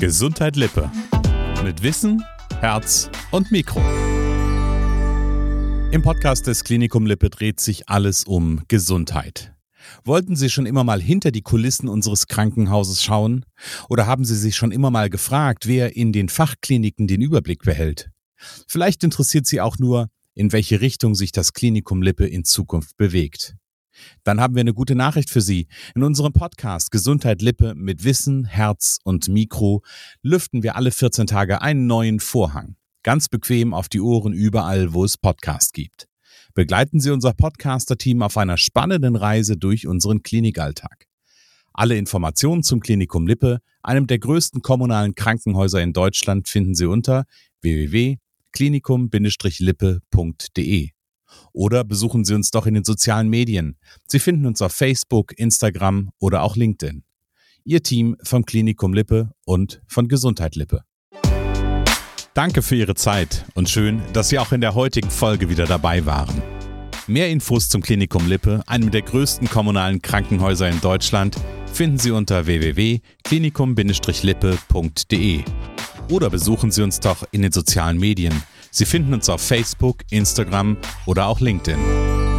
Gesundheit Lippe. Mit Wissen, Herz und Mikro. Im Podcast des Klinikum Lippe dreht sich alles um Gesundheit. Wollten Sie schon immer mal hinter die Kulissen unseres Krankenhauses schauen? Oder haben Sie sich schon immer mal gefragt, wer in den Fachkliniken den Überblick behält? Vielleicht interessiert Sie auch nur, in welche Richtung sich das Klinikum Lippe in Zukunft bewegt. Dann haben wir eine gute Nachricht für Sie. In unserem Podcast Gesundheit Lippe mit Wissen, Herz und Mikro lüften wir alle 14 Tage einen neuen Vorhang. Ganz bequem auf die Ohren überall, wo es Podcasts gibt. Begleiten Sie unser Podcaster-Team auf einer spannenden Reise durch unseren Klinikalltag. Alle Informationen zum Klinikum Lippe, einem der größten kommunalen Krankenhäuser in Deutschland, finden Sie unter www.klinikum-lippe.de. Oder besuchen Sie uns doch in den sozialen Medien. Sie finden uns auf Facebook, Instagram oder auch LinkedIn. Ihr Team vom Klinikum Lippe und von Gesundheit Lippe. Danke für Ihre Zeit und schön, dass Sie auch in der heutigen Folge wieder dabei waren. Mehr Infos zum Klinikum Lippe, einem der größten kommunalen Krankenhäuser in Deutschland, finden Sie unter www.klinikum-lippe.de. Oder besuchen Sie uns doch in den sozialen Medien. Sie finden uns auf Facebook, Instagram oder auch LinkedIn.